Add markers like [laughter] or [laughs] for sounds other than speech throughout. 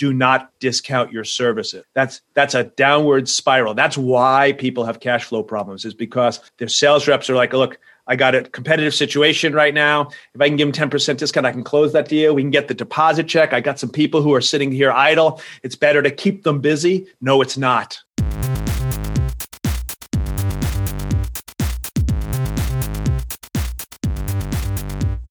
do not discount your services. That's that's a downward spiral. That's why people have cash flow problems is because their sales reps are like, look, I got a competitive situation right now. If I can give them 10% discount, I can close that deal. We can get the deposit check. I got some people who are sitting here idle. It's better to keep them busy. No, it's not.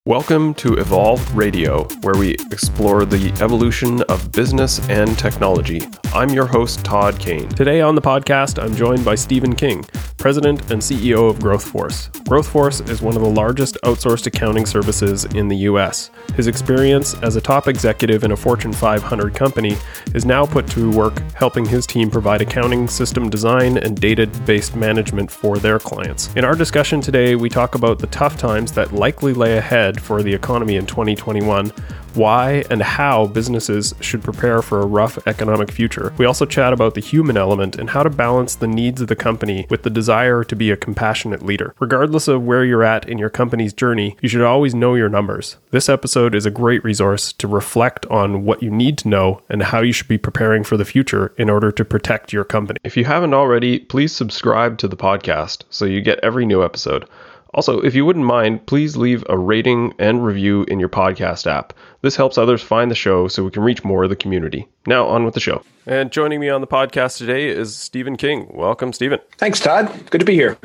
Welcome to Evolve Radio, where we explore the evolution of business and technology. I'm your host, Todd Kane. Today on the podcast, I'm joined by Stephen King, President and CEO of GrowthForce. GrowthForce is one of the largest outsourced accounting services in the US. His experience as a top executive in a Fortune 500 company is now put to work helping his team provide accounting system design and data based management for their clients. In our discussion today, we talk about the tough times that likely lay ahead for the economy in 2021, why and how businesses should prepare for a rough economic future. We also chat about the human element and how to balance the needs of the company with the desire to be a compassionate leader. Regardless of where you're at in your company's journey, you should always know your numbers. This episode is a great resource to reflect on what you need to know and how you should be preparing for the future in order to protect your company. If you haven't already, please subscribe to the podcast so you get every new episode. Also, if you wouldn't mind, please leave a rating and review in your podcast app. This helps others find the show so we can reach more of the community. Now, on with the show. And joining me on the podcast today is Stephen King. Welcome, Stephen. Thanks, Todd. Good to be here.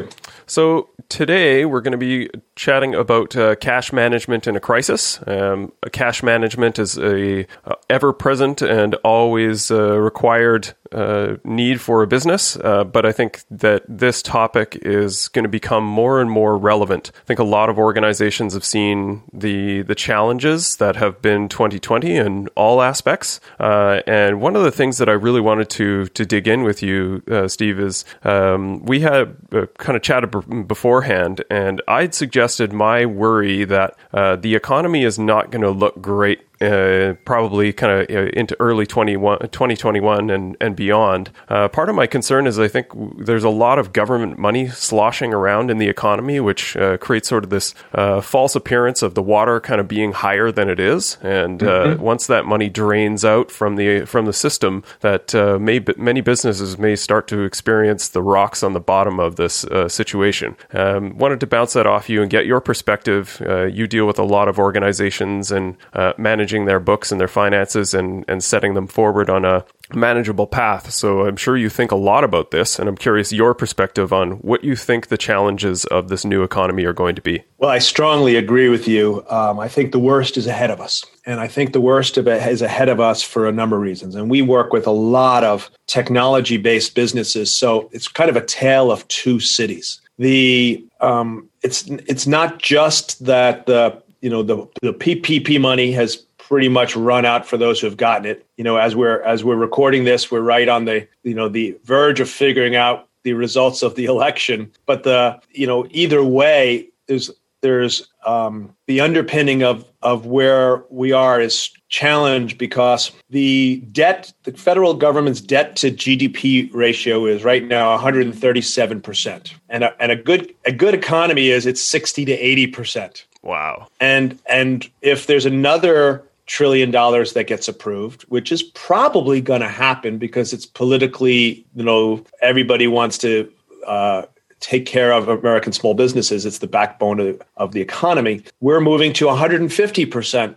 So, today we're going to be chatting about uh, cash management in a crisis. Um, cash management is a uh, ever-present and always uh, required uh, need for a business, uh, but I think that this topic is going to become more and more relevant. I think a lot of organizations have seen the the challenges that have been 2020 in all aspects, uh, and one of the things that I really wanted to to dig in with you, uh, Steve, is um, we had kind of chatted b- beforehand, and I'd suggested my worry that uh, the economy is not going to look great uh, probably kind of uh, into early 2021 and, and beyond. Uh, part of my concern is I think there's a lot of government money sloshing around in the economy, which uh, creates sort of this uh, false appearance of the water kind of being higher than it is. And mm-hmm. once that money drains out from the from the system, that may many businesses may start to experience the rocks on the bottom of this situation. Um, wanted to bounce that off you and get your perspective. you deal with a lot of organizations and managing managing their books and their finances and, and setting them forward on a manageable path. So I'm sure you think a lot about this, and I'm curious your perspective on what you think the challenges of this new economy are going to be. Well, I strongly agree with you. Um, I think the worst is ahead of us. And I think the worst of it is ahead of us for a number of reasons. And we work with a lot of technology based businesses. So it's kind of a tale of two cities. The um, it's it's not just that the you know the the PPP money has pretty much run out for those who have gotten it. You know, as we're as we're recording this, we're right on the you know the verge of figuring out the results of the [laughs] election. But the you know either way, there's there's um, the underpinning of of where we are is challenged because the debt, the federal government's debt to GDP ratio is right now 137 percent, and a, and a good a good economy is it's 60 to 80 percent. Wow. And and if there's another trillion dollars that gets approved, which is probably going to happen because it's politically, you know, everybody wants to uh, take care of American small businesses. It's the backbone of, of the economy. We're moving to 150%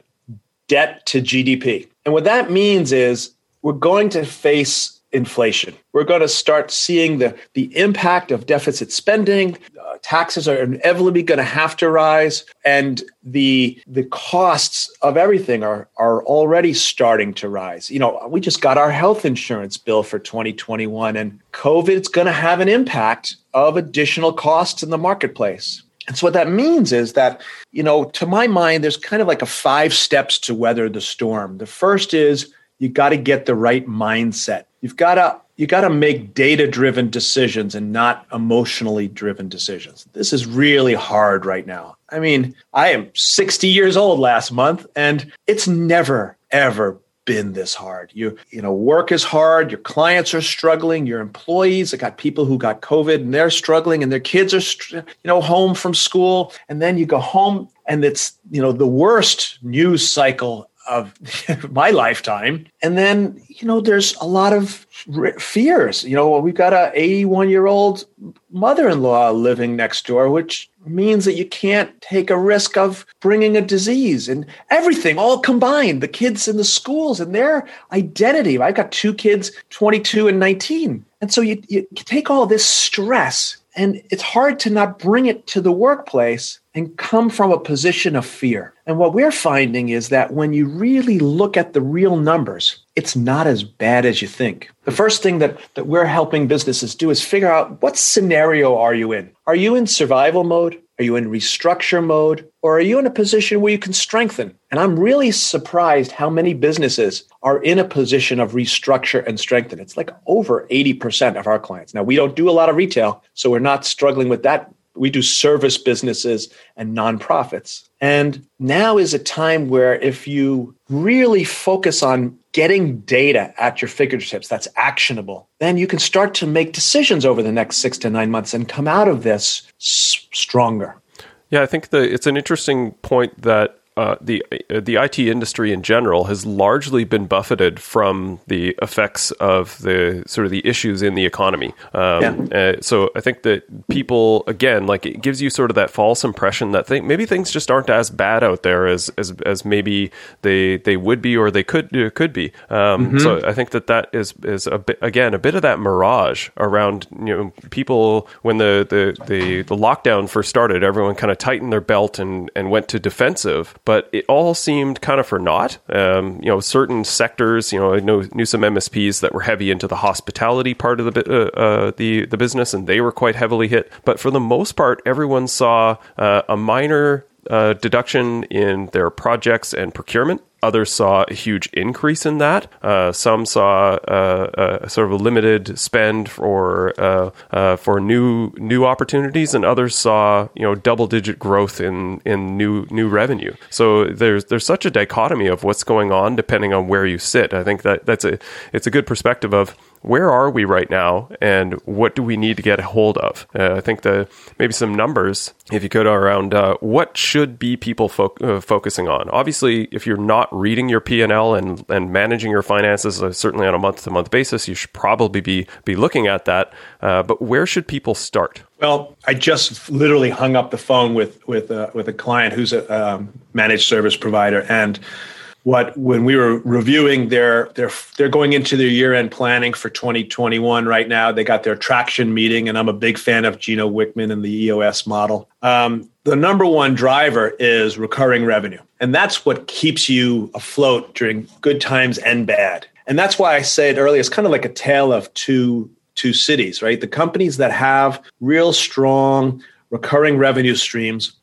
debt to GDP. And what that means is we're going to face inflation. We're going to start seeing the, the impact of deficit spending. Taxes are inevitably going to have to rise, and the the costs of everything are are already starting to rise. You know, we just got our health insurance bill for 2021, and COVID's going to have an impact of additional costs in the marketplace. And so what that means is that, you know, to my mind, there's kind of like a five steps to weather the storm. The first is you got to get the right mindset. You've got to you got to make data driven decisions and not emotionally driven decisions. This is really hard right now. I mean, I am 60 years old last month and it's never ever been this hard. You you know, work is hard, your clients are struggling, your employees, I got people who got covid and they're struggling and their kids are you know home from school and then you go home and it's, you know, the worst news cycle of [laughs] my lifetime. And then, you know, there's a lot of fears. You know, we've got a 81 year old mother-in-law living next door, which means that you can't take a risk of bringing a disease and everything all combined the kids in the schools and their identity i've got two kids 22 and 19 and so you, you take all this stress and it's hard to not bring it to the workplace and come from a position of fear. And what we're finding is that when you really look at the real numbers, it's not as bad as you think. The first thing that, that we're helping businesses do is figure out what scenario are you in? Are you in survival mode? Are you in restructure mode? Or are you in a position where you can strengthen? And I'm really surprised how many businesses are in a position of restructure and strengthen. It's like over 80% of our clients. Now, we don't do a lot of retail, so we're not struggling with that. We do service businesses and nonprofits. And now is a time where if you really focus on getting data at your fingertips that's actionable, then you can start to make decisions over the next six to nine months and come out of this stronger. Yeah, I think the, it's an interesting point that uh, the uh, the IT industry in general has largely been buffeted from the effects of the sort of the issues in the economy. Um, yeah. uh, so I think that people again, like it gives you sort of that false impression that they, maybe things just aren't as bad out there as as, as maybe they they would be or they could uh, could be. Um, mm-hmm. So I think that that is is a bit again a bit of that mirage around you know people when the the the, the lockdown first started, everyone kind of tightened their belt and and went to defensive but it all seemed kind of for naught. Um, you know, certain sectors, you know, I know, knew some MSPs that were heavy into the hospitality part of the uh, uh, the the business, and they were quite heavily hit. But for the most part, everyone saw uh, a minor uh, deduction in their projects and procurement. Others saw a huge increase in that. Uh, some saw uh, uh, sort of a limited spend for uh, uh, for new new opportunities, and others saw you know double digit growth in in new new revenue. So there's there's such a dichotomy of what's going on depending on where you sit. I think that that's a it's a good perspective of where are we right now and what do we need to get a hold of? Uh, I think the maybe some numbers, if you could, around uh, what should be people fo- uh, focusing on. Obviously, if you're not reading your P and L and managing your finances, uh, certainly on a month to month basis, you should probably be be looking at that. Uh, but where should people start? Well, I just literally hung up the phone with with uh, with a client who's a um, managed service provider and what when we were reviewing their their they're going into their year end planning for 2021 right now. They got their traction meeting, and I'm a big fan of Gino Wickman and the EOS model. Um, the number one driver is recurring revenue, and that's what keeps you afloat during good times and bad. And that's why I said earlier, it's kind of like a tale of two two cities, right? The companies that have real strong recurring revenue streams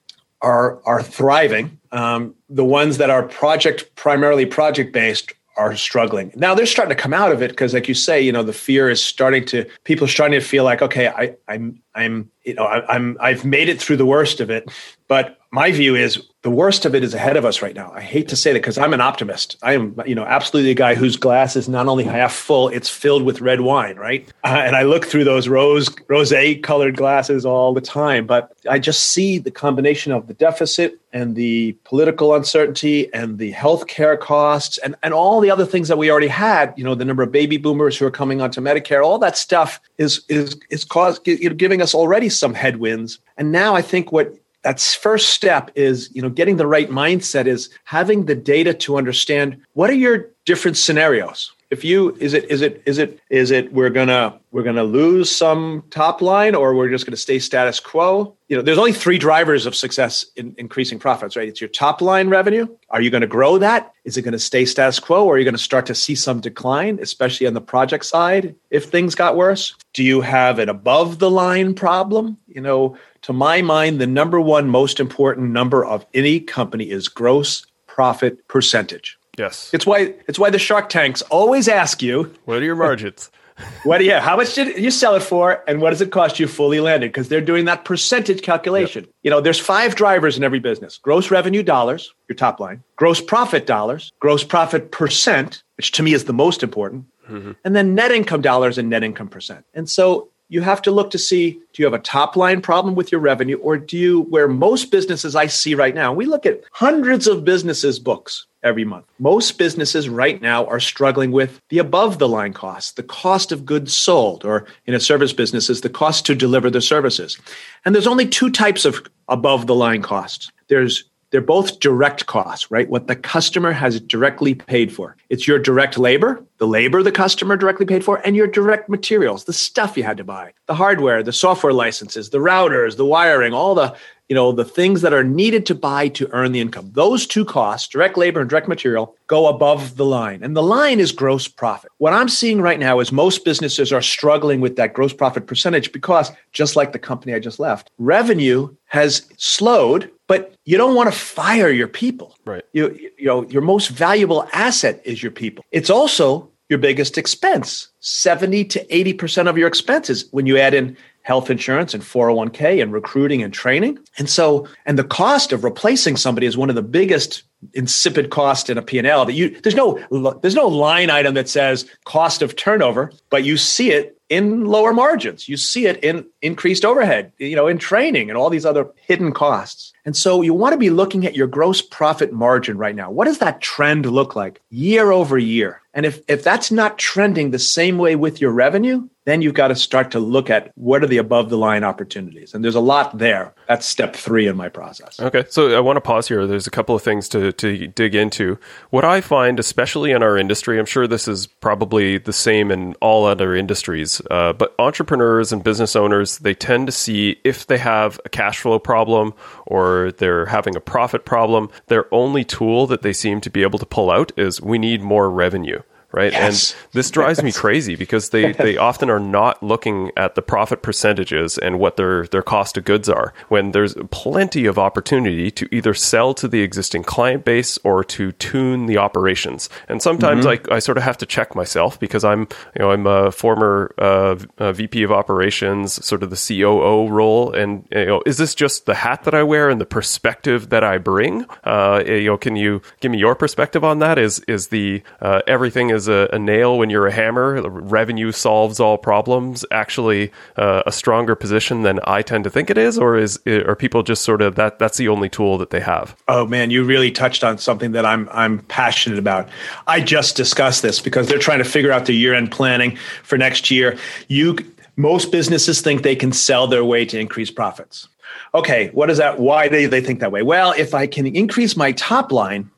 are are thriving. Um, the ones that are project primarily project based are struggling. Now they're starting to come out of it because, like you say, you know, the fear is starting to people are starting to feel like, okay, I, I'm I'm you know I, I'm I've made it through the worst of it, but my view is the worst of it is ahead of us right now. I hate to say that because I'm an optimist. I am, you know, absolutely a guy whose glass is not only half full, it's filled with red wine, right? Uh, and I look through those rose rosé colored glasses all the time. But I just see the combination of the deficit and the political uncertainty and the healthcare costs and, and all the other things that we already had. You know, the number of baby boomers who are coming onto Medicare, all that stuff is is is know, giving us already some headwinds. And now I think what that's first step is you know getting the right mindset is having the data to understand what are your different scenarios if you is it is it is it is it we're gonna we're gonna lose some top line or we're just gonna stay status quo? You know there's only three drivers of success in increasing profits right? It's your top line revenue. Are you to grow that? Is it to stay status quo or are you to start to see some decline especially on the project side if things got worse? Do you have an above the line problem? You know to my mind, the number one most important number of any company is gross profit percentage. Yes. It's why it's why the Shark Tanks always ask you, what are your margins? [laughs] what do you how much did you sell it for and what does it cost you fully landed because they're doing that percentage calculation. Yep. You know, there's five drivers in every business. Gross revenue dollars, your top line, gross profit dollars, gross profit percent, which to me is the most important, mm-hmm. and then net income dollars and net income percent. And so you have to look to see do you have a top line problem with your revenue or do you where most businesses I see right now we look at hundreds of businesses books every month. Most businesses right now are struggling with the above the line costs the cost of goods sold or in a service business is the cost to deliver the services. And there's only two types of above the line costs. There's they're both direct costs, right? What the customer has directly paid for. It's your direct labor, the labor the customer directly paid for, and your direct materials, the stuff you had to buy, the hardware, the software licenses, the routers, the wiring, all the you know the things that are needed to buy to earn the income those two costs direct labor and direct material go above the line and the line is gross profit what i'm seeing right now is most businesses are struggling with that gross profit percentage because just like the company i just left revenue has slowed but you don't want to fire your people right you you know your most valuable asset is your people it's also your biggest expense 70 to 80% of your expenses when you add in health insurance and 401k and recruiting and training. And so, and the cost of replacing somebody is one of the biggest insipid cost in a P&L that you there's no there's no line item that says cost of turnover, but you see it in lower margins. You see it in increased overhead, you know, in training and all these other hidden costs. And so you want to be looking at your gross profit margin right now. What does that trend look like year over year? And if, if that's not trending the same way with your revenue, then you've got to start to look at what are the above the line opportunities. And there's a lot there. That's step three in my process. Okay. So I want to pause here. There's a couple of things to, to dig into. What I find, especially in our industry, I'm sure this is probably the same in all other industries, uh, but entrepreneurs and business owners, they tend to see if they have a cash flow problem or they're having a profit problem, their only tool that they seem to be able to pull out is we need more revenue right? Yes. And this drives me crazy because they, [laughs] they often are not looking at the profit percentages and what their, their cost of goods are when there's plenty of opportunity to either sell to the existing client base or to tune the operations. And sometimes mm-hmm. I, I sort of have to check myself because I'm, you know, I'm a former uh, a VP of operations, sort of the COO role. And, you know, is this just the hat that I wear and the perspective that I bring? Uh, you know, can you give me your perspective on that? Is, is the, uh, everything is a, a, nail when you're a hammer, revenue solves all problems, actually uh, a stronger position than I tend to think it is, or is are people just sort of that that's the only tool that they have? Oh man, you really touched on something that I'm I'm passionate about. I just discussed this because they're trying to figure out their year end planning for next year. You most businesses think they can sell their way to increase profits. Okay, what is that? Why do they think that way? Well, if I can increase my top line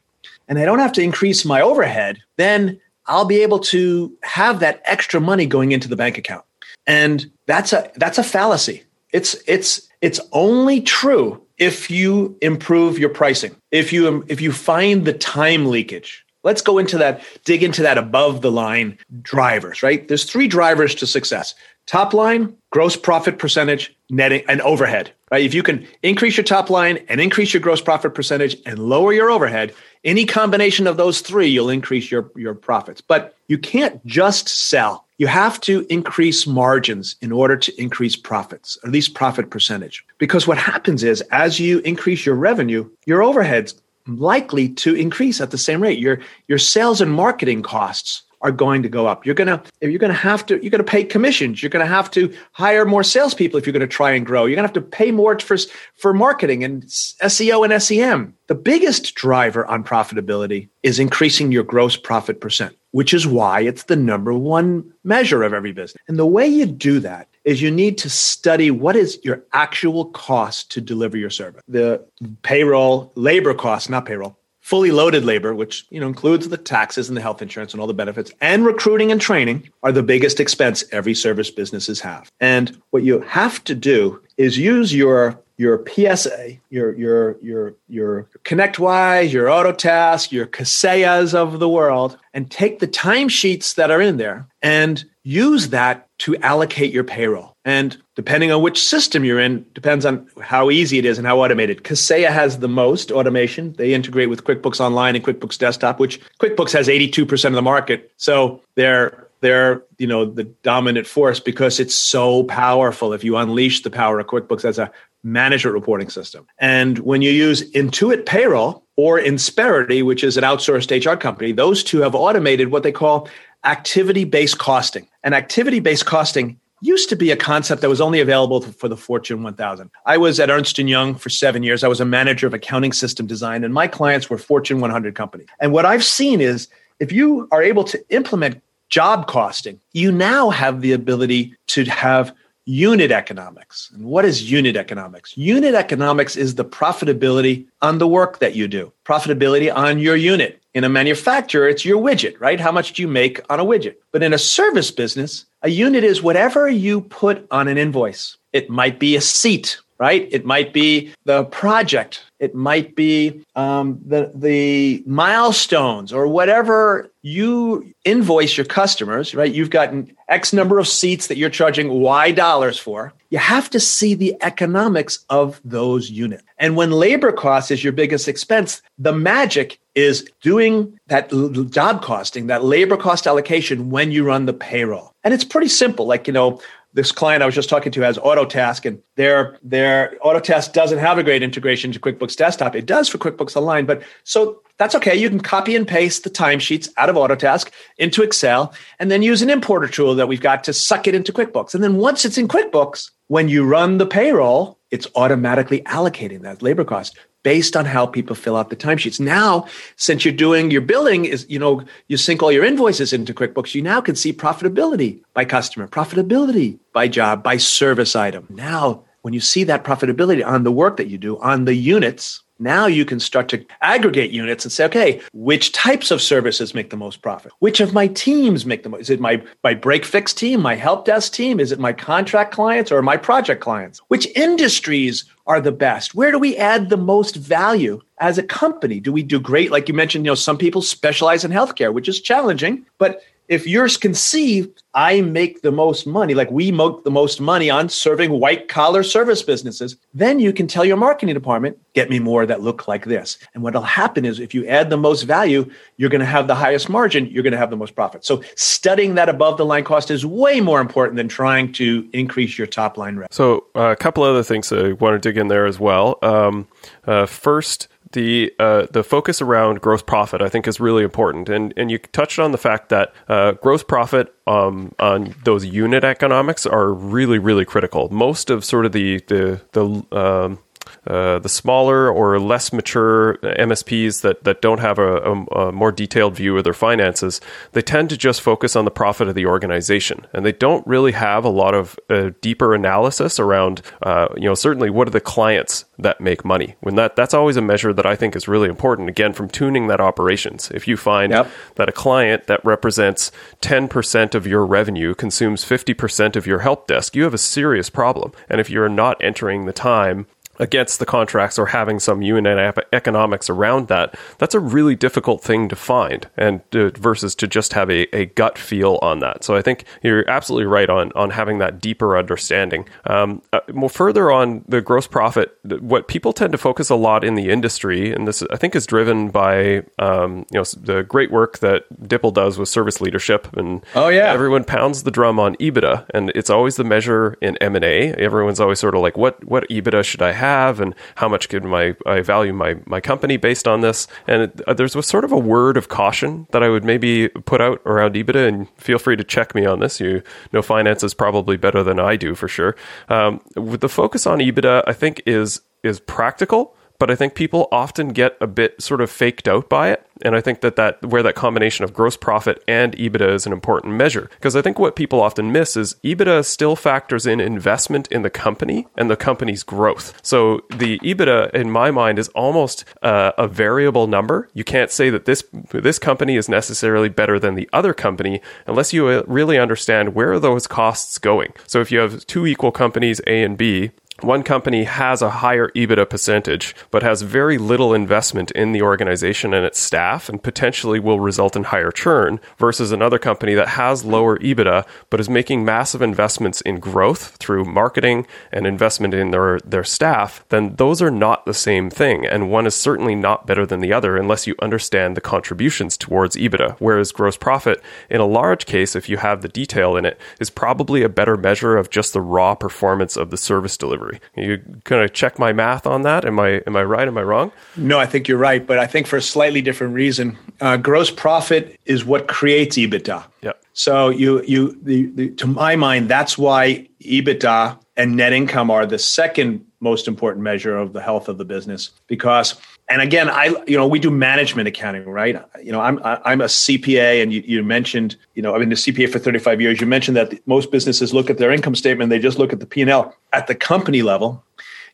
and I don't have to increase my overhead, then I'll be able to have that extra money going into the bank account. And that's a that's a fallacy. It's it's it's only true if you improve your pricing. If you if you find the time leakage. Let's go into that dig into that above the line drivers, right? There's three drivers to success. Top line, gross profit percentage, netting and overhead. Right? If you can increase your top line and increase your gross profit percentage and lower your overhead, any combination of those three, you'll increase your, your profits. But you can't just sell. You have to increase margins in order to increase profits, or at least profit percentage. Because what happens is as you increase your revenue, your overhead's likely to increase at the same rate. Your, your sales and marketing costs are going to go up. You're gonna you're gonna have to you're gonna pay commissions. You're gonna have to hire more salespeople if you're gonna try and grow. You're gonna have to pay more for for marketing and SEO and SEM. The biggest driver on profitability is increasing your gross profit percent, which is why it's the number one measure of every business. And the way you do that is you need to study what is your actual cost to deliver your service. The payroll, labor cost, not payroll, fully loaded labor, which you know includes the taxes and the health insurance and all the benefits, and recruiting and training are the biggest expense every service businesses have. And what you have to do is use your your PSA, your your your your ConnectWise, your Autotask, your Kaseyas of the world, and take the timesheets that are in there and use that to allocate your payroll. And depending on which system you're in, depends on how easy it is and how automated. Kaseya has the most automation. They integrate with QuickBooks Online and QuickBooks Desktop, which QuickBooks has 82% of the market. So they're they're you know the dominant force because it's so powerful if you unleash the power of QuickBooks as a management reporting system. And when you use Intuit Payroll or Insperity, which is an outsourced HR company, those two have automated what they call activity based costing. And activity based costing used to be a concept that was only available for the Fortune 1000. I was at Ernst & Young for 7 years. I was a manager of accounting system design and my clients were Fortune 100 companies. And what I've seen is if you are able to implement job costing, you now have the ability to have unit economics. And what is unit economics? Unit economics is the profitability on the work that you do, profitability on your unit. In a manufacturer, it's your widget, right? How much do you make on a widget? But in a service business, a unit is whatever you put on an invoice. It might be a seat, right? It might be the project. It might be um, the the milestones or whatever you invoice your customers, right? You've gotten X number of seats that you're charging Y dollars for. You have to see the economics of those units. And when labor cost is your biggest expense, the magic is doing that job costing, that labor cost allocation when you run the payroll. And it's pretty simple. Like, you know, this client I was just talking to has Autotask, and their their Autotask doesn't have a great integration to QuickBooks Desktop. It does for QuickBooks Online, but so that's okay. You can copy and paste the timesheets out of Autotask into Excel, and then use an importer tool that we've got to suck it into QuickBooks. And then once it's in QuickBooks, when you run the payroll, it's automatically allocating that labor cost based on how people fill out the timesheets. Now, since you're doing your billing is, you know, you sync all your invoices into QuickBooks, you now can see profitability by customer, profitability by job, by service item. Now, when you see that profitability on the work that you do, on the units, now you can start to aggregate units and say, okay, which types of services make the most profit? Which of my teams make the most? Is it my, my break fix team, my help desk team? Is it my contract clients or my project clients? Which industries are the best? Where do we add the most value as a company? Do we do great? Like you mentioned, you know, some people specialize in healthcare, which is challenging, but if yours can see I make the most money, like we make the most money on serving white collar service businesses, then you can tell your marketing department, get me more that look like this. And what'll happen is if you add the most value, you're going to have the highest margin, you're going to have the most profit. So studying that above the line cost is way more important than trying to increase your top line revenue. So uh, a couple other things I want to dig in there as well. Um, uh, first, the uh, the focus around gross profit I think is really important, and and you touched on the fact that uh, gross profit um, on those unit economics are really really critical. Most of sort of the the the um, uh, the smaller or less mature MSPs that, that don't have a, a, a, more detailed view of their finances, they tend to just focus on the profit of the organization, and they don't really have a lot of uh, deeper analysis around, uh, you know, certainly what are the clients that make money. When that that's always a measure that I think is really important. Again, from tuning that operations, if you find yep. that a client that represents ten percent of your revenue consumes fifty percent of your help desk, you have a serious problem. And if you're not entering the time against the contracts or having some unit economics around that, that's a really difficult thing to find and uh, versus to just have a, a gut feel on that. So I think you're absolutely right on, on having that deeper understanding. Um, uh, more further on the gross profit, what people tend to focus a lot in the industry, and this I think is driven by, um, you know, the great work that Dippell does with service leadership. And oh yeah, everyone pounds the drum on EBITDA and it's always the measure in M&A. Everyone's always sort of like, what, what EBITDA should I have? Have and how much could my I value my my company based on this. And it, uh, there's a sort of a word of caution that I would maybe put out around EBITDA. And feel free to check me on this. You know finances probably better than I do for sure. Um, with the focus on EBITDA, I think is is practical but I think people often get a bit sort of faked out by it. And I think that, that where that combination of gross profit and EBITDA is an important measure. Because I think what people often miss is EBITDA still factors in investment in the company and the company's growth. So the EBITDA, in my mind, is almost uh, a variable number. You can't say that this this company is necessarily better than the other company unless you uh, really understand where are those costs going. So if you have two equal companies, A and B, one company has a higher EBITDA percentage, but has very little investment in the organization and its staff, and potentially will result in higher churn, versus another company that has lower EBITDA, but is making massive investments in growth through marketing and investment in their, their staff, then those are not the same thing. And one is certainly not better than the other unless you understand the contributions towards EBITDA. Whereas gross profit, in a large case, if you have the detail in it, is probably a better measure of just the raw performance of the service delivery delivery. You kind of check my math on that. Am I am I right? Am I wrong? No, I think you're right, but I think for a slightly different reason. Uh, gross profit is what creates EBITDA. Yeah. So you you the, the, to my mind, that's why EBITDA and net income are the second most important measure of the health of the business because and again i you know we do management accounting right you know i'm i'm a cpa and you, you mentioned you know i've been a cpa for 35 years you mentioned that most businesses look at their income statement they just look at the p&l at the company level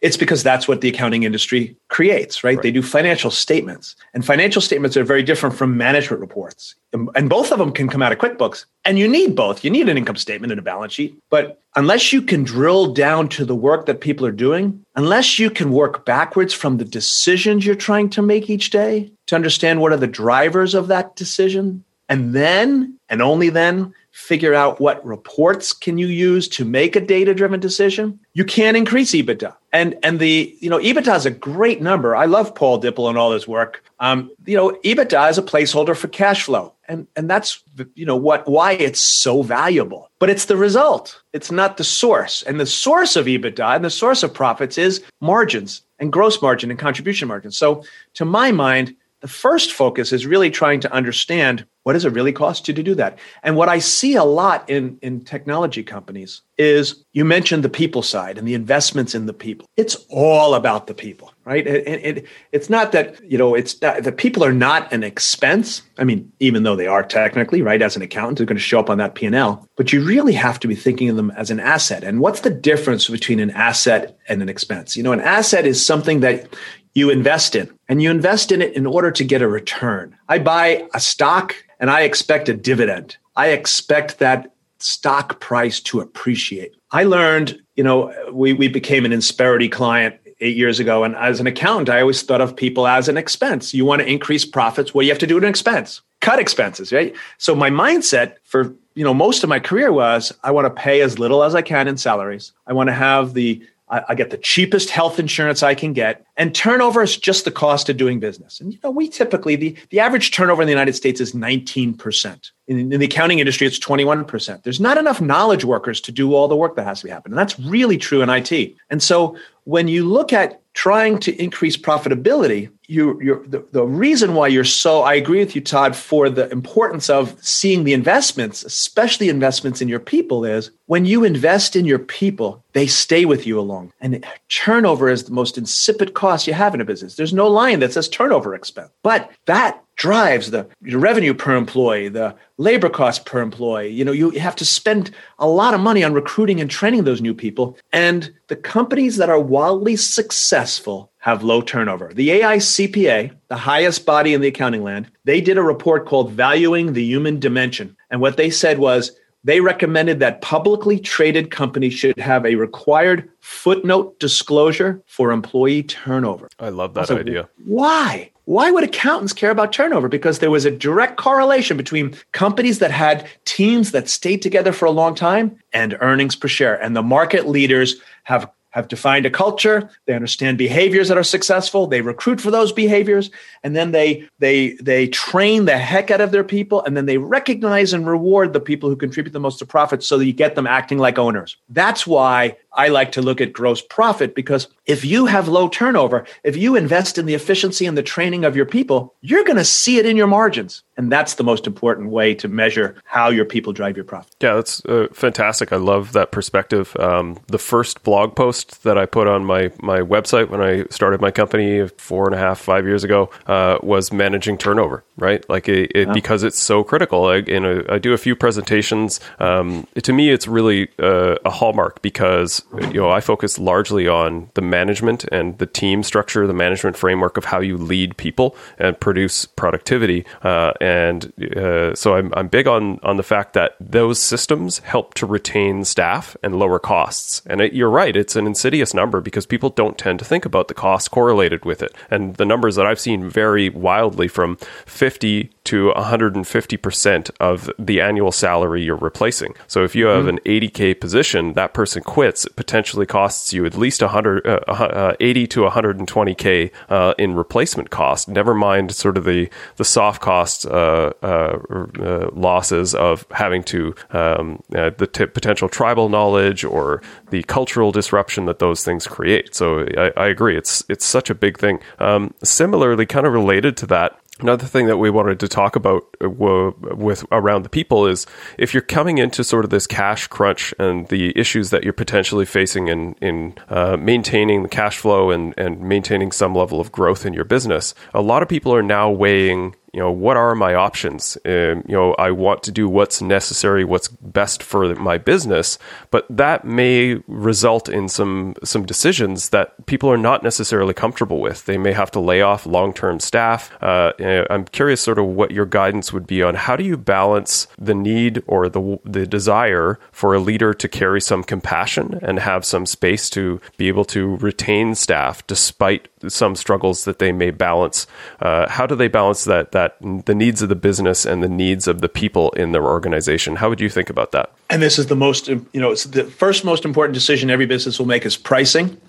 it's because that's what the accounting industry creates, right? right? They do financial statements, and financial statements are very different from management reports. And both of them can come out of QuickBooks. And you need both. You need an income statement and a balance sheet. But unless you can drill down to the work that people are doing, unless you can work backwards from the decisions you're trying to make each day to understand what are the drivers of that decision, and then, and only then, figure out what reports can you use to make a data driven decision you can't increase ebitda. And and the you know ebitda is a great number. I love paul dippell and all his work. Um, you know ebitda is a placeholder for cash flow and and that's you know what why it's so valuable. But it's the result. It's not the source. And the source of ebitda and the source of profits is margins and gross margin and contribution margin so to my mind the first focus is really trying to understand what does it really cost you to do that? And what I see a lot in, in technology companies is you mentioned the people side and the investments in the people. It's all about the people, right? And it, it's not that, you know, it's not, the people are not an expense. I mean, even though they are technically, right, as an accountant, they're going to show up on that P&L, but you really have to be thinking of them as an asset. And what's the difference between an asset and an expense? You know, an asset is something that you invest in and you invest in it in order to get a return. I buy a stock and I expect a dividend. I expect that stock price to appreciate. I learned, you know, we, we became an Insperity client eight years ago. And as an accountant, I always thought of people as an expense. You want to increase profits, What well, you have to do an expense, cut expenses, right? So my mindset for you know most of my career was I want to pay as little as I can in salaries. I want to have the I, get the cheapest health insurance I can get, and turnover is just the cost of doing business. And you know, we typically the the average turnover in the United States is 19 percent. In, in the accounting industry, it's 21 percent. There's not enough knowledge workers to do all the work that has to be happening, and that's really true in IT. And so, when you look at trying to increase profitability, you, you're, the, the reason why you're so, I agree with you, Todd, for the importance of seeing the investments, especially investments in your people, is when you invest in your people, they stay with you along. And turnover is the most insipid cost you have in a business. There's no line that says turnover expense, but that drives the revenue per employee, the labor cost per employee. You know, you have to spend a lot of money on recruiting and training those new people. And the companies that are wildly successful have low turnover. The AICPA, the highest body in the accounting land, they did a report called Valuing the Human Dimension. And what they said was they recommended that publicly traded companies should have a required footnote disclosure for employee turnover. I love that idea. Why? Why would accountants care about turnover? Because there was a direct correlation between companies that had teams that stayed together for a long time and earnings per share. And the market leaders have have defined a culture. They understand behaviors that are successful. They recruit for those behaviors. And then they they they train the heck out of their people. And then they recognize and reward the people who contribute the most to profits so that you get them acting like owners. That's why I like to look at gross profit because if you have low turnover, if you invest in the efficiency and the training of your people, you're going to see it in your margins. And that's the most important way to measure how your people drive your profit. Yeah, that's uh, fantastic. I love that perspective. Um, the first blog post that I put on my, my website when I started my company four and a half, five years ago uh, was managing turnover, right? Like it, it, yeah. because it's so critical. I, and I do a few presentations. Um, to me, it's really uh, a hallmark because you know, I focus largely on the management and the team structure, the management framework of how you lead people and produce productivity. Uh, and uh, so I'm, I'm big on on the fact that those systems help to retain staff and lower costs. And it, you're right, it's an insidious number because people don't tend to think about the costs correlated with it. And the numbers that I've seen vary wildly from 50 to 150% of the annual salary you're replacing. So if you have mm-hmm. an 80K position, that person quits, it potentially costs you at least 100, uh, uh, 80 to 120K uh, in replacement cost. Never mind sort of the, the soft cost uh, uh, uh, losses of having to, um, the t- potential tribal knowledge or the cultural disruption that those things create. So I, I agree. It's, it's such a big thing. Um, similarly, kind of related to that, Another thing that we wanted to talk about uh, with around the people is if you're coming into sort of this cash crunch and the issues that you're potentially facing in in uh, maintaining the cash flow and and maintaining some level of growth in your business, a lot of people are now weighing you know what are my options? Um, you know i want to do what's necessary what's best for my business but that may result in some some decisions that people are not necessarily comfortable with. They may have to lay off long-term staff. Uh, i'm curious sort of what your guidance would be on how do you balance the need or the the desire for a leader to carry some compassion and have some space to be able to retain staff despite some struggles that they may balance? Uh, how do they balance that that that the needs of the business and the needs of the people in their organization. How would you think about that? And this is the most, you know, it's the first most important decision every business will make is pricing.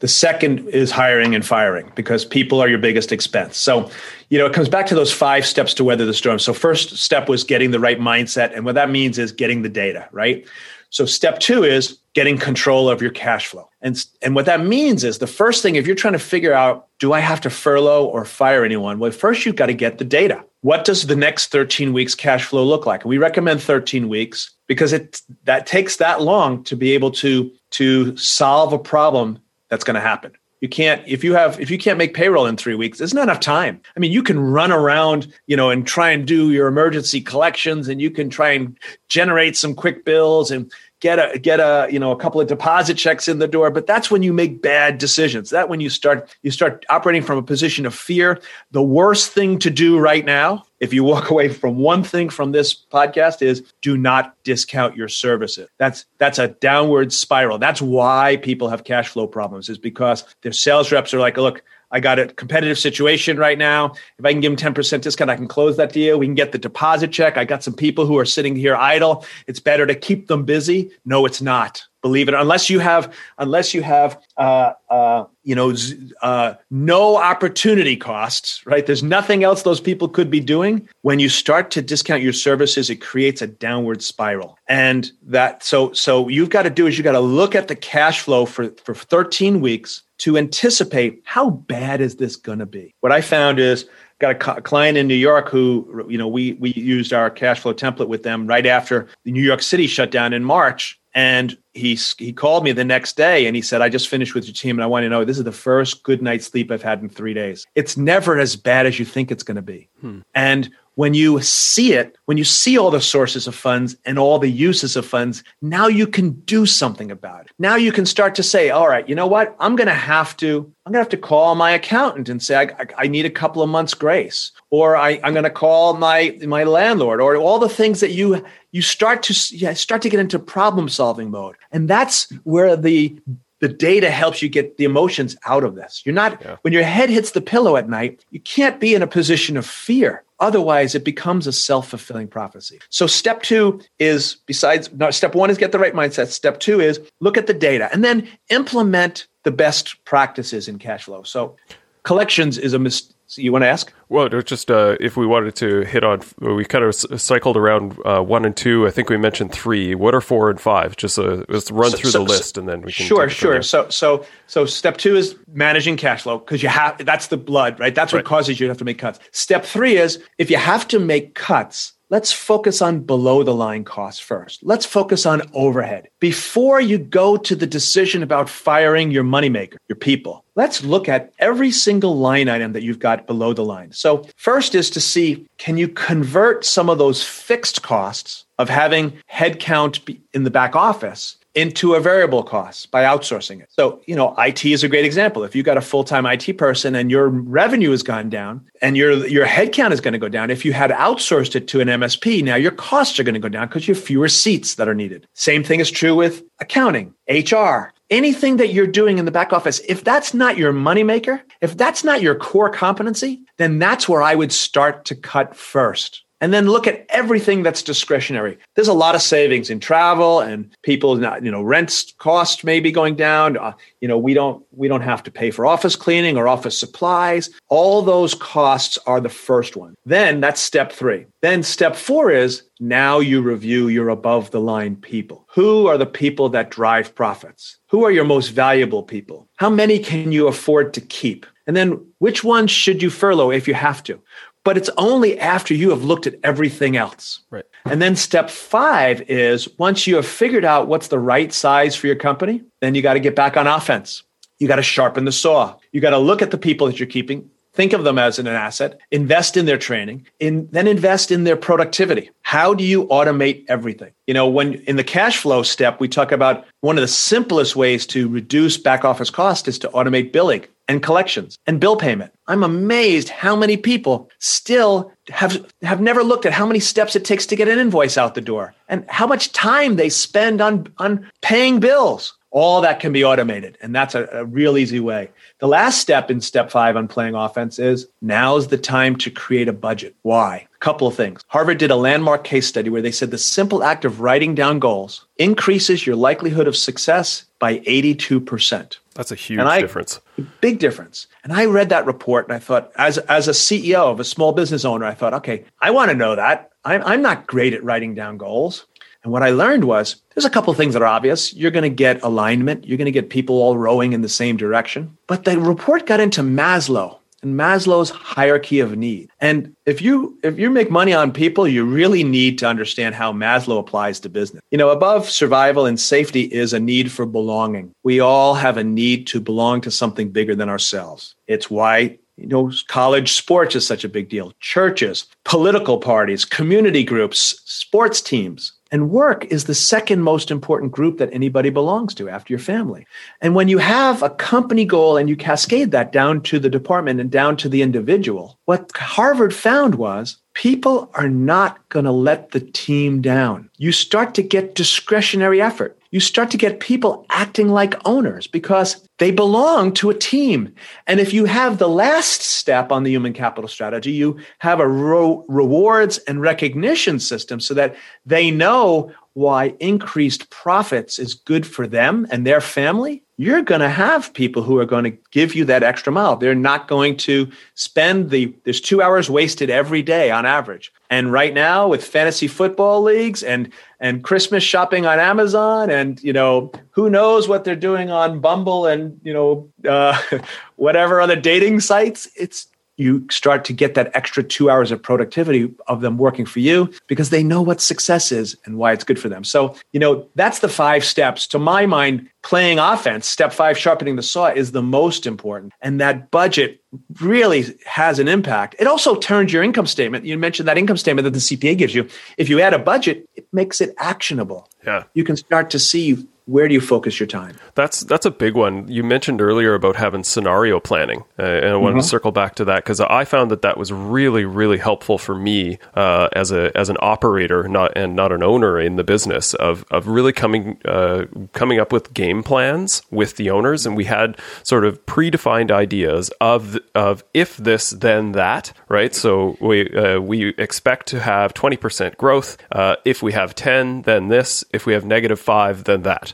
The second is hiring and firing because people are your biggest expense. So, you know, it comes back to those five steps to weather the storm. So, first step was getting the right mindset. And what that means is getting the data, right? So, step two is getting control of your cash flow. And, and what that means is the first thing, if you're trying to figure out, do I have to furlough or fire anyone? Well, first you've got to get the data. What does the next 13 weeks cash flow look like? we recommend 13 weeks because it that takes that long to be able to, to solve a problem that's going to happen. You can't if you have if you can't make payroll in three weeks, there's not enough time. I mean, you can run around, you know, and try and do your emergency collections, and you can try and generate some quick bills and get a get a you know a couple of deposit checks in the door but that's when you make bad decisions. That when you start you start operating from a position of fear. The worst thing to do right now if you walk [laughs] away from one thing from this podcast is do not discount your services. That's that's a downward spiral. That's why people have cash flow problems is because their sales reps are like look I got a competitive situation right now. If I can give them 10% discount, I can close that deal. We can get the deposit check. I got some people who are sitting here idle. It's better to keep them busy. No, it's not. Believe it. Unless you have, unless you have, uh, uh, you know, uh, no opportunity costs, right? There's nothing else those people could be doing. When you start to discount your services, it creates a downward spiral. And that, so, so you've got to do is you've got to look at the cash flow for, for 13 weeks to anticipate how bad is this going to be. What I found is got a client in New York who you know we we used our cash flow template with them right after the New York City shut down in March and he he called me the next day and he said I just finished with your team and I want to know this is the first good night's sleep I've had in 3 days. It's never as bad as you think it's going to be. Hmm. And when you see it, when you see all the sources of funds and all the uses of funds, now you can do something about it. Now you can start to say, all right, you know what? I'm going to have to, I'm going to have to call my accountant and say, I, I need a couple of months grace, or I, am going to call my, my landlord, or all the things that you, you start to, yeah, start to get into problem solving mode. And that's where the the data helps you get the emotions out of this. You're not, yeah. when your head hits the pillow at night, you can't be in a position of fear. Otherwise, it becomes a self fulfilling prophecy. So, step two is besides, no, step one is get the right mindset. Step two is look at the data and then implement the best practices in cash flow. So, collections is a mis- so you want to ask? Well, just uh, if we wanted to hit on, we kind of cycled around uh, one and two. I think we mentioned three. What are four and five? Just uh, let's run so, through so, the list, and then we can. Sure, sure. So, so, so step two is managing cash flow because you have that's the blood, right? That's what right. causes you to have to make cuts. Step three is if you have to make cuts, let's focus on below the line costs first. Let's focus on overhead. Before you go to the decision about firing your moneymaker, your people, let's look at every single line item that you've got below the line. So, first is to see can you convert some of those fixed costs of having headcount in the back office into a variable cost by outsourcing it. So, you know, IT is a great example. If you've got a full-time IT person and your revenue has gone down and your your headcount is going to go down, if you had outsourced it to an MSP, now your costs are going to go down because you have fewer seats that are needed. Same thing is true with accounting, HR, anything that you're doing in the back office, if that's not your moneymaker, if that's not your core competency, then that's where I would start to cut first and then look at everything that's discretionary. There's a lot of savings in travel and people not, you know, rent cost may be going down. Uh, you know, we don't we don't have to pay for office cleaning or office supplies. All those costs are the first one. Then that's step 3. Then step 4 is now you review your above the line people. Who are the people that drive profits? Who are your most valuable people? How many can you afford to keep? And then which ones should you furlough if you have to? But it's only after you have looked at everything else. Right. And then step five is once you have figured out what's the right size for your company, then you got to get back on offense. You got to sharpen the saw. You got to look at the people that you're keeping think of them as an asset, invest in their training, in, then invest in their productivity. How do you automate everything? You know, when in the cash flow step, we talk about one of the simplest ways to reduce back office cost is to automate billing and collections and bill payment. I'm amazed how many people still have have never looked at how many steps it takes to get an invoice out the door and how much time they spend on on paying bills. All that can be automated, and that's a, a, real easy way. The last step in step five on playing offense is now's the time to create a budget. Why? A couple of things. Harvard did a landmark case study where they said the simple act of writing down goals increases your likelihood of success by 82%. That's a huge I, difference. Big difference. And I read that report and I thought, as, as a CEO of a small business owner, I thought, okay, I want to know that. I'm, I'm not great at writing down goals. And what I learned was there's a couple of things that are obvious. You're going to get alignment, you're going to get people all rowing in the same direction. But the report got into Maslow and Maslow's hierarchy of need. And if you if you make money on people, you really need to understand how Maslow applies to business. You know, above survival and safety is a need for belonging. We all have a need to belong to something bigger than ourselves. It's why you know, college sports is such a big deal. Churches, political parties, community groups, sports teams. And work is the second most important group that anybody belongs to after your family. And when you have a company goal and you cascade that down to the department and down to the individual, what Harvard found was people are not going to let the team down. You start to get discretionary effort you start to get people acting like owners because they belong to a team. And if you have the last step on the human capital strategy, you have a rewards and recognition system so that they know why increased profits is good for them and their family you're going to have people who are going to give you that extra mile. They're not going to spend the, there's two hours wasted every day on average. And right now with fantasy football leagues and, and Christmas shopping on Amazon and, you know, who knows what they're doing on Bumble and, you know, uh, [laughs] whatever other dating sites, it's you start to get that extra two hours of productivity of them working for you because they know what success is and why it's good for them. So, you know, that's the five steps. To my mind, playing offense, step five, sharpening the saw is the most important. And that budget really has an impact. It also turns your income statement. You mentioned that income statement that the CPA gives you. If you add a budget, it makes it actionable. Yeah. You can start to see where do you focus your time? That's that's a big one. You mentioned earlier about having scenario planning, uh, and I wanted mm-hmm. to circle back to that because I found that that was really really helpful for me uh, as a as an operator, not and not an owner in the business of of really coming uh, coming up with game plans with the owners, and we had sort of predefined ideas of of if this then that, right? So we uh, we expect to have twenty percent growth. Uh, if we have ten, then this. If we have negative five, then that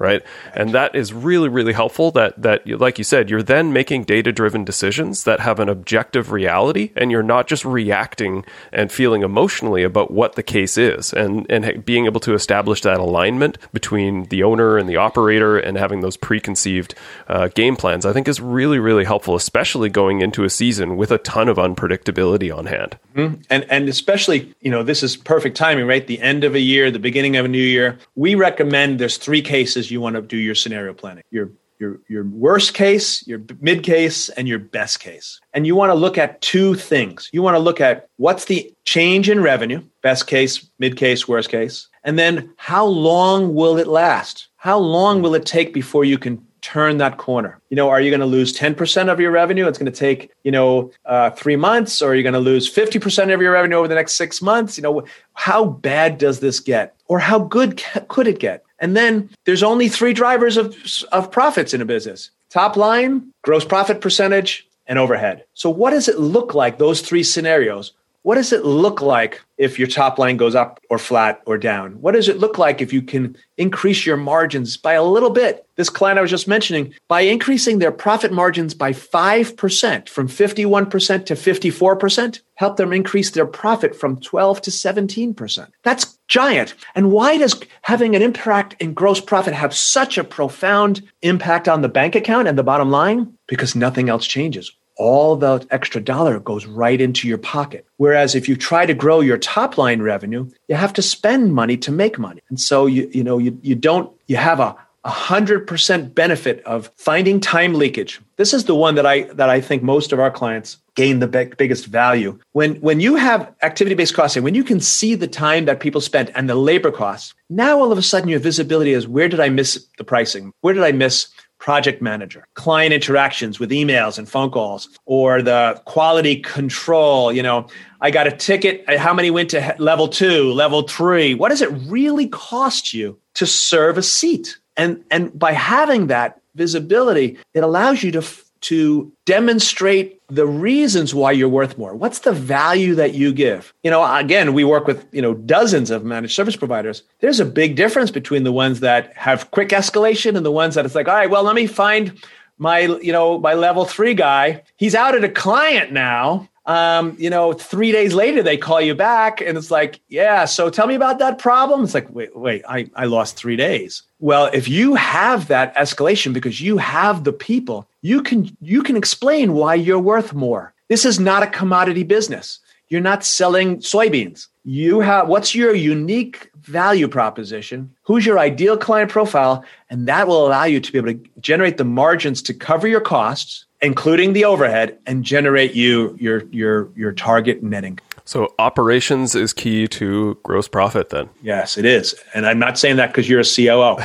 right? And that is really, really helpful. That that, like you said, you're then making data driven decisions that have an objective reality, and you're not just reacting and feeling emotionally about what the case is, and and being able to establish that alignment between the owner and the operator, and having those preconceived uh, game plans, I think is really, really helpful, especially going into a season with a ton of unpredictability on hand. Mm-hmm. And and especially, you know, this is perfect timing, right? The end of a year, the beginning of a new year. We recommend there's three cases you want to do your scenario planning. Your your your worst case, your mid case, and your best case. And you want to look at two things. You want to look at what's the change in revenue, best case, mid case, worst case, and then how long will it last? How long will it take before you can turn that corner? You know, are you going to lose 10% of your revenue? It's going to take, you know, uh, three months, or are you going to lose 50% of your revenue over the next six months? You know, how bad does this get? Or how good could it get? And then there's only three drivers of, of profits in a business top line, gross profit percentage, and overhead. So, what does it look like, those three scenarios? What does it look like if your top line goes up or flat or down? What does it look like if you can increase your margins by a little bit? This client I was just mentioning, by increasing their profit margins by 5% from 51% to 54%, help them increase their profit from 12 to 17%. That's giant. And why does having an impact in gross profit have such a profound impact on the bank account and the bottom line? Because nothing else changes all that extra dollar goes right into your pocket. Whereas if you try to grow your top line revenue, you have to spend money to make money. And so you, you know, you, you don't, you have a, 100% benefit of finding time leakage. This is the one that I that I think most of our clients gain the big, biggest value. When when you have activity-based costing, when you can see the time that people spent and the labor costs, now all of a sudden your visibility is where did I miss the pricing? Where did I miss project manager, client interactions with emails and phone calls, or the quality control. You know, I got a ticket. Uh, how many went to level two, level three? What does it really cost you to serve a seat? and and by having that visibility it allows you to to demonstrate the reasons why you're worth more. What's the value that you give? You know again we work with you know dozens of managed service providers. There's a big difference between the ones that have quick escalation and the ones that it's like all right well let me find my you know my level 3 guy. He's out at a client now um, you know, three days later they call you back and it's like, yeah, so tell me about that problem. It's like, wait, wait, I, I lost three days. Well, if you have that escalation because you have the people, you can you can explain why you're worth more. This is not a commodity business. You're not selling soybeans. You have what's your unique value proposition? Who's your ideal client profile? And that will allow you to be able to generate the margins to cover your costs including the overhead, and generate you your your your target netting. So operations is key to gross profit then. Yes, it is. And I'm not saying that because you're a COO.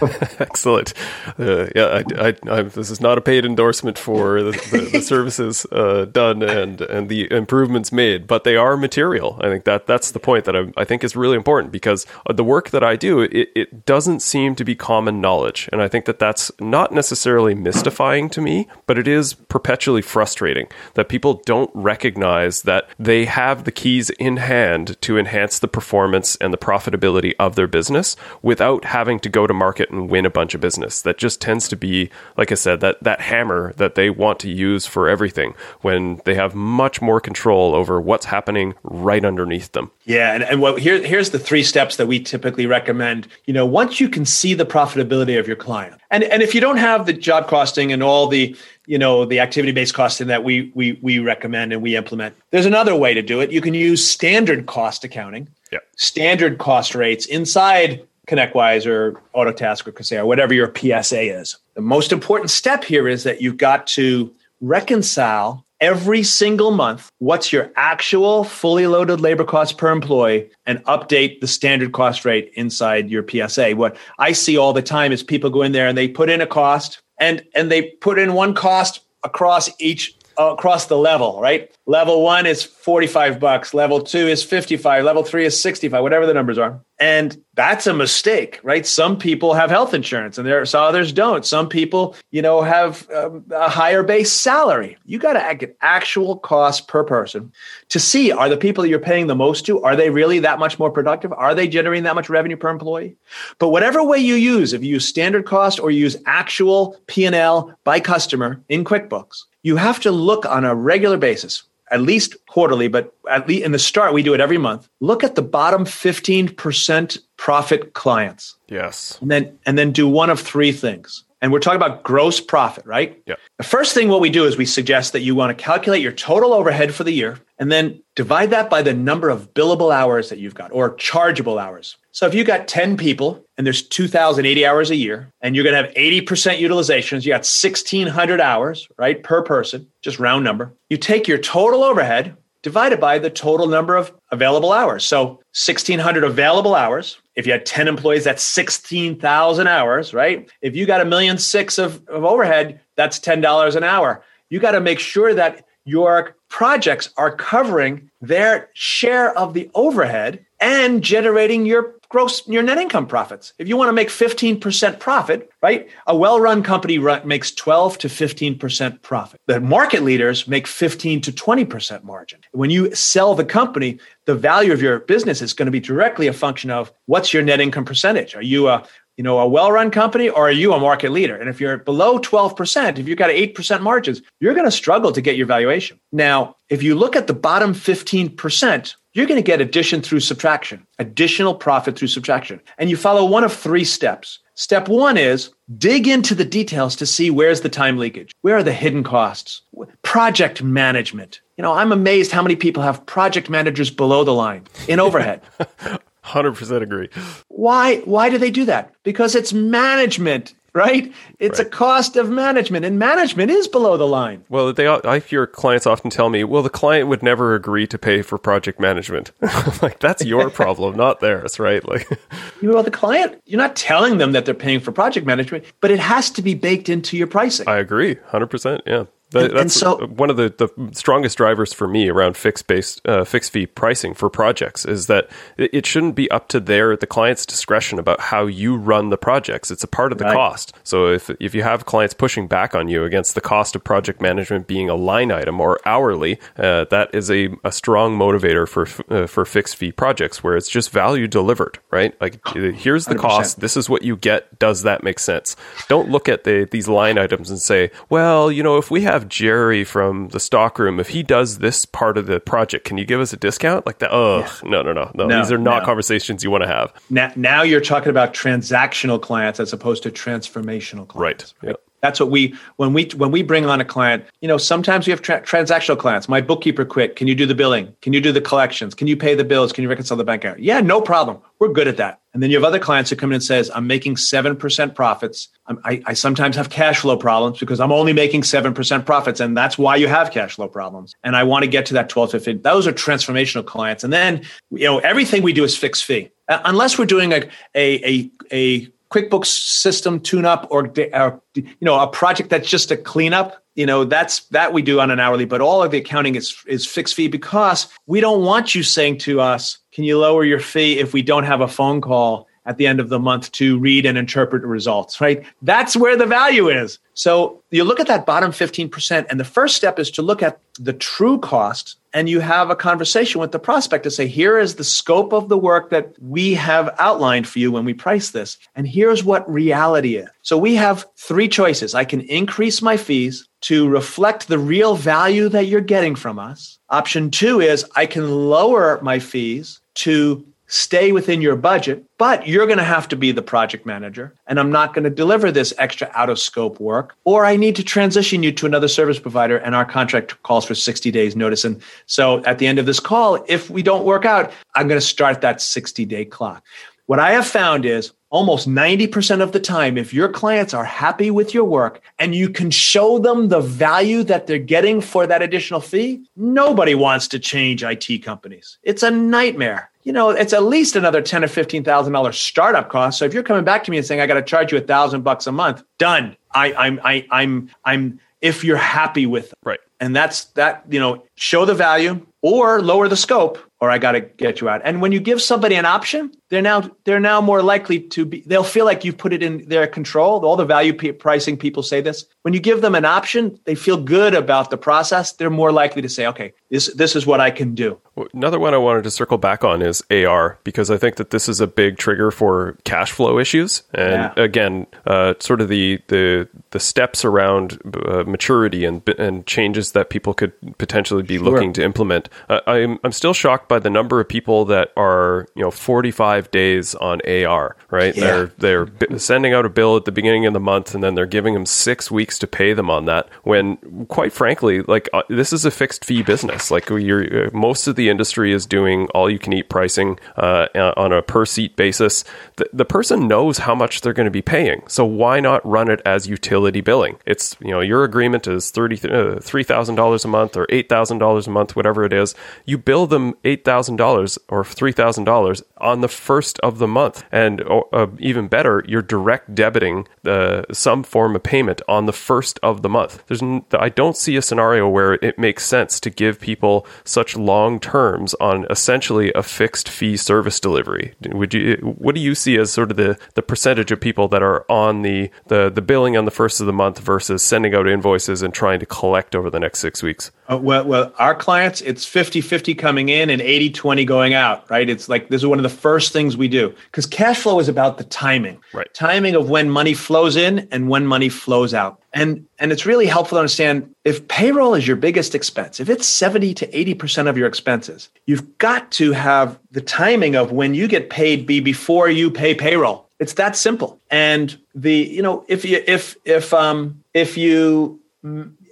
[laughs] Excellent. Uh, yeah, I, I, I, this is not a paid endorsement for the, the, the [laughs] services uh, done and, and the improvements made, but they are material. I think that that's the point that I, I think is really important because the work that I do, it, it doesn't seem to be common knowledge. And I think that that's not necessarily mystifying to me, but it is perpetually frustrating that people don't recognize that they have the the keys in hand to enhance the performance and the profitability of their business without having to go to market and win a bunch of business. That just tends to be, like I said, that, that hammer that they want to use for everything when they have much more control over what's happening right underneath them. Yeah. And, and what here, here's the three steps that we typically recommend. You know, once you can see the profitability of your client, and, and if you don't have the job costing and all the you know the activity based costing that we we we recommend and we implement there's another way to do it you can use standard cost accounting yeah. standard cost rates inside connectwise or autotask or kaseya whatever your psa is the most important step here is that you've got to reconcile every single month what's your actual fully loaded labor cost per employee and update the standard cost rate inside your PSA. What I see all the time is people go in there and they put in a cost and and they put in one cost across each across the level, right? Level one is 45 bucks. Level two is 55. Level three is 65, whatever the numbers are. And that's a mistake, right? Some people have health insurance and there are some others don't. Some people, you know, have um, a higher base salary. You got to get actual cost per person to see are the people you're paying the most to, are they really that much more productive? Are they generating that much revenue per employee? But whatever way you use, if you use standard cost or you use actual P&L by customer in QuickBooks, you have to look on a regular basis at least quarterly, but at least in the start, we do it every month. Look at the bottom 15% profit clients. Yes. And then and then do one of three things. And we're talking about gross profit, right? Yeah. The first thing what we do is we suggest that you want to calculate your total overhead for the year and then divide that by the number of billable hours that you've got or chargeable hours. So if you got 10 people and there's 2,080 hours a year and you're going to have 80% utilizations, you got 1,600 hours, right, per person, just round number. You take your total overhead divided by the total number of available hours. So 1,600 available hours. If you had 10 employees, that's 16,000 hours, right? If you got a million six of, of overhead, that's $10 an hour. You got to make sure that your projects are covering their share of the overhead and generating your gross your net income profits. If you want to make 15% profit, right? A well-run company makes 12 to 15% profit. The market leaders make 15 to 20% margin. When you sell the company, the value of your business is going to be directly a function of what's your net income percentage. Are you a you know, a well-run company or are you a market leader? And if you're below 12%, if you've got 8% margins, you're going to struggle to get your valuation. Now, if you look at the bottom 15%, you're going to get addition through subtraction, additional profit through subtraction. And you follow one of three steps. Step one is dig into the details to see where's the time leakage, where are the hidden costs, project management. You know, I'm amazed how many people have project managers below the line in overhead. [laughs] 100% agree. Why why do they do that? Because it's management right? It's right. a cost of management, and management is below the line. Well, they I hear clients often tell me, "Well, the client would never agree to pay for project management." [laughs] like that's your [laughs] problem, not theirs, right? Like, [laughs] well, the client, you're not telling them that they're paying for project management, but it has to be baked into your pricing. I agree, hundred percent. Yeah. And, that's and so, one of the, the strongest drivers for me around fixed based uh, fixed fee pricing for projects is that it shouldn't be up to their the client's discretion about how you run the projects. It's a part of the right. cost. So if if you have clients pushing back on you against the cost of project management being a line item or hourly, uh, that is a, a strong motivator for uh, for fixed fee projects where it's just value delivered. Right, like here's the 100%. cost. This is what you get. Does that make sense? Don't look at the these line items and say, well, you know, if we have have Jerry from the stockroom, if he does this part of the project, can you give us a discount? Like that? Oh, yeah. no, no, no, no, no. These are not no. conversations you want to have. Now, now you're talking about transactional clients as opposed to transformational clients. Right. right? Yep. That's what we when we when we bring on a client. You know, sometimes we have tra- transactional clients. My bookkeeper quit. Can you do the billing? Can you do the collections? Can you pay the bills? Can you reconcile the bank account? Yeah, no problem. We're good at that. And then you have other clients who come in and says, "I'm making seven percent profits. I, I sometimes have cash flow problems because I'm only making seven percent profits, and that's why you have cash flow problems. And I want to get to that 12 to 15. Those are transformational clients. And then you know everything we do is fixed fee, uh, unless we're doing a a a, a QuickBooks system tune up or, or, you know a project that's just a cleanup you know that's that we do on an hourly but all of the accounting is is fixed fee because we don't want you saying to us can you lower your fee if we don't have a phone call at the end of the month to read and interpret results, right? That's where the value is. So you look at that bottom 15%, and the first step is to look at the true cost and you have a conversation with the prospect to say, here is the scope of the work that we have outlined for you when we price this. And here's what reality is. So we have three choices. I can increase my fees to reflect the real value that you're getting from us. Option two is I can lower my fees to stay within your budget, but you're going to have to be the project manager. And I'm not going to deliver this extra out of scope work, or I need to transition you to another service provider. And our contract calls for 60 days notice. And so at the end of this call, if we don't work out, I'm going to start that 60 day clock. What I have found is almost 90% of the time, if your clients are happy with your work and you can show them the value that they're getting for that additional fee, nobody wants to change IT companies. It's a nightmare you know, it's at least another ten or fifteen thousand dollars startup cost. So if you're coming back to me and saying I got to charge you a thousand bucks a month, done. I, I'm I, I'm I'm if you're happy with them. right, and that's that. You know, show the value or lower the scope or I got to get you out. And when you give somebody an option, they're now they're now more likely to be. They'll feel like you've put it in their control. All the value p- pricing people say this. When you give them an option, they feel good about the process. They're more likely to say, "Okay, this this is what I can do." Another one I wanted to circle back on is AR because I think that this is a big trigger for cash flow issues. And yeah. again, uh, sort of the the the steps around uh, maturity and and changes that people could potentially be sure. looking to implement. Uh, I'm I'm still shocked by the number of people that are you know 45 days on AR, right? Yeah. They're they're b- sending out a bill at the beginning of the month, and then they're giving them six weeks to pay them on that. When quite frankly, like uh, this is a fixed fee business. Like you're, uh, most of the industry is doing all you can eat pricing uh, on a per seat basis. The, the person knows how much they're going to be paying, so why not run it as utility billing? It's you know your agreement is thirty uh, three thousand dollars a month or eight thousand dollars a month, whatever it is. You bill them eight $8,000 or $3,000 on the first of the month. And uh, even better, you're direct debiting uh, some form of payment on the first of the month. There's n- I don't see a scenario where it makes sense to give people such long terms on essentially a fixed fee service delivery. Would you what do you see as sort of the, the percentage of people that are on the, the, the billing on the first of the month versus sending out invoices and trying to collect over the next six weeks? Uh, well, well, our clients, it's 50 50 coming in and 80 20 going out, right? It's like this is one of the first things we do because cash flow is about the timing, right? Timing of when money flows in and when money flows out. And, and it's really helpful to understand if payroll is your biggest expense, if it's 70 to 80% of your expenses, you've got to have the timing of when you get paid be before you pay payroll It's that simple. And the you know if you if if um if you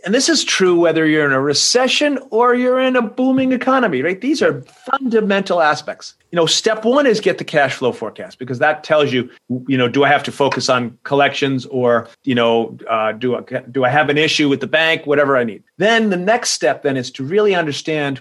and this is true whether you're in a recession or you're in a booming economy, right? These are fundamental aspects. You know, step one is get the cash flow forecast because that tells you, you know, do I have to focus on collections or, you know, uh, do I, do I have an issue with the bank, whatever I need. Then the next step then is to really understand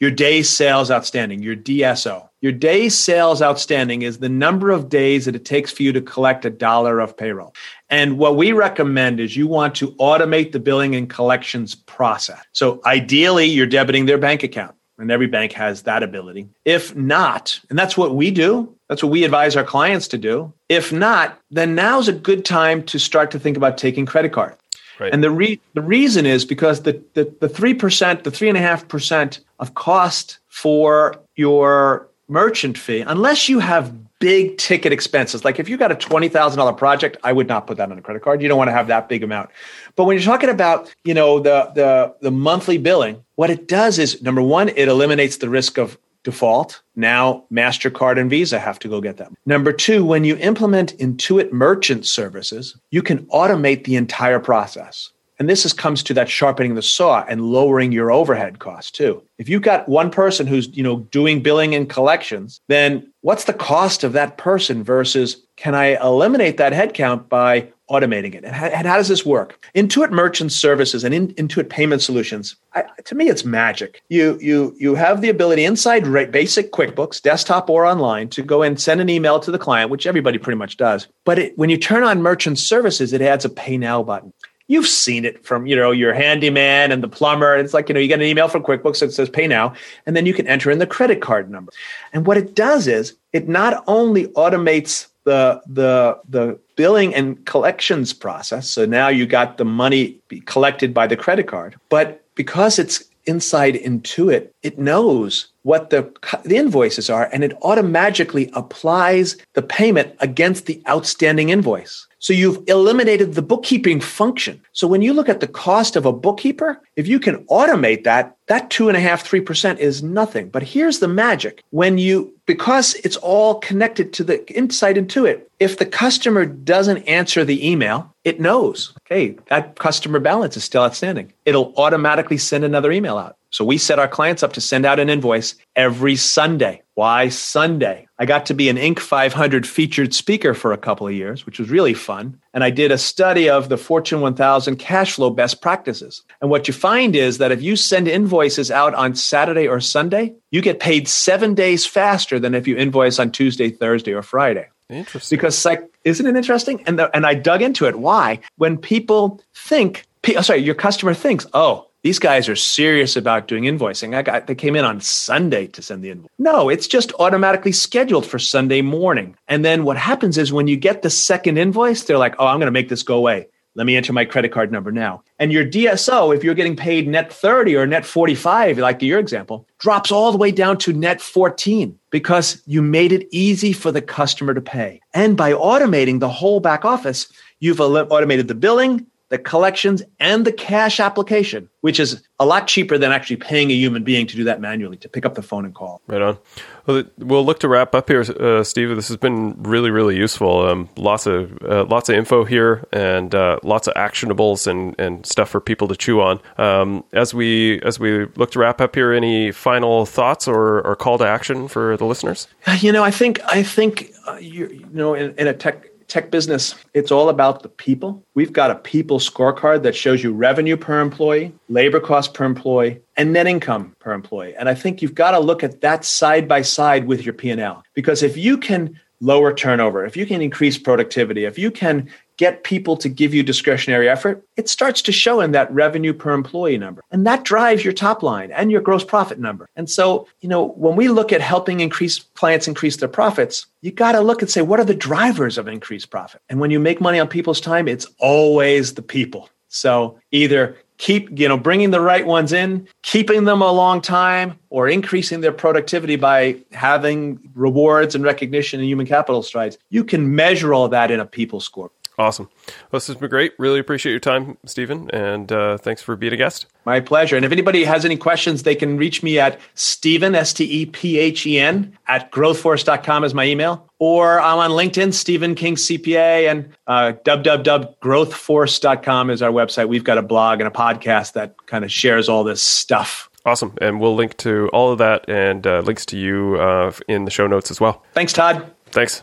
your days sales outstanding, your DSO. Your days sales outstanding is the number of days that it takes for you to collect a dollar of payroll. And what we recommend is you want to automate the billing and collections process. So ideally, you're debiting their bank account. And every bank has that ability. If not, and that's what we do, that's what we advise our clients to do. If not, then now's a good time to start to think about taking credit card. Right. And the re- the reason is because the the the three percent, the three and a half percent of cost for your merchant fee, unless you have big ticket expenses. Like if you got a $20,000 project, I would not put that on a credit card. You don't want to have that big amount. But when you're talking about, you know, the the the monthly billing, what it does is number 1, it eliminates the risk of default. Now Mastercard and Visa have to go get them. Number 2, when you implement Intuit merchant services, you can automate the entire process. And this is, comes to that sharpening the saw and lowering your overhead costs too. If you've got one person who's you know doing billing and collections, then what's the cost of that person versus can I eliminate that headcount by automating it? And how, and how does this work? Intuit Merchant Services and in, Intuit Payment Solutions. I, to me, it's magic. You you you have the ability inside basic QuickBooks, desktop or online, to go and send an email to the client, which everybody pretty much does. But it, when you turn on Merchant Services, it adds a Pay Now button you've seen it from you know your handyman and the plumber. It's like you know you get an email from quickbooks that says pay now and then you can enter in the credit card number. And what it does is it not only automates the the the billing and collections process so now you got the money collected by the credit card but because it's inside intuit it it knows what the, the invoices are and it automatically applies the payment against the outstanding invoice so you've eliminated the bookkeeping function. So when you look at the cost of a bookkeeper, if you can automate that, that two and a half, three percent is nothing. But here's the magic. When you, because it's all connected to the inside Intuit, if the customer doesn't answer the email, it knows, okay, that customer balance is still outstanding. It'll automatically send another email out. So we set our clients up to send out an invoice every Sunday. Why Sunday? I got to be an Inc. 500 featured speaker for a couple of years, which was really fun. And I did a study of the Fortune 1000 cash flow best practices. And what you find is that if you send invoices out on Saturday or Sunday, you get paid seven days faster than if you invoice on Tuesday, Thursday, or Friday. Interesting. Because like, isn't it interesting? And the, and I dug into it. Why? When people think, oh, sorry, your customer thinks, oh, these guys are serious about doing invoicing. I got they came in on Sunday to send the invoice. No, it's just automatically scheduled for Sunday morning. And then what happens is when you get the second invoice, they're like, "Oh, I'm going to make this go away. Let me enter my credit card number now." And your DSO, if you're getting paid net 30 or net 45, like your example, drops all the way down to net 14 because you made it easy for the customer to pay. And by automating the whole back office, you've automated the billing, the collections, and the cash application, which is a lot cheaper than actually paying a human being to do that manually, to pick up the phone and call. Right on. Well, we'll look to wrap up here, uh, Steve. This has been really, really useful. Um, lots of uh, lots of info here, and uh, lots of actionables and, and stuff for people to chew on. Um, as we as we look to wrap up here, any final thoughts or, or call to action for the listeners? You know, I think I think uh, you, you know in, in a tech tech business, it's all about the people. We've got a people scorecard that shows you revenue per employee, labor cost per employee, and net income per employee. And I think you've got to look at that side by side with your P&L because if you can lower turnover, if you can increase productivity, if you can get people to give you discretionary effort, it starts to show in that revenue per employee number. And that drives your top line and your gross profit number. And so, you know, when we look at helping increase clients increase their profits, you got to look and say, what are the drivers of increased profit? And when you make money on people's time, it's always the people. So either keep you know bringing the right ones in keeping them a long time or increasing their productivity by having rewards and recognition and human capital strides you can measure all that in a people score Awesome. Well, this has been great. Really appreciate your time, Stephen, and uh, thanks for being a guest. My pleasure. And if anybody has any questions, they can reach me at Stephen, S T E P H E N, at growthforce.com is my email. Or I'm on LinkedIn, Stephen King CPA, and uh, www.growthforce.com is our website. We've got a blog and a podcast that kind of shares all this stuff. Awesome. And we'll link to all of that and uh, links to you uh, in the show notes as well. Thanks, Todd. Thanks.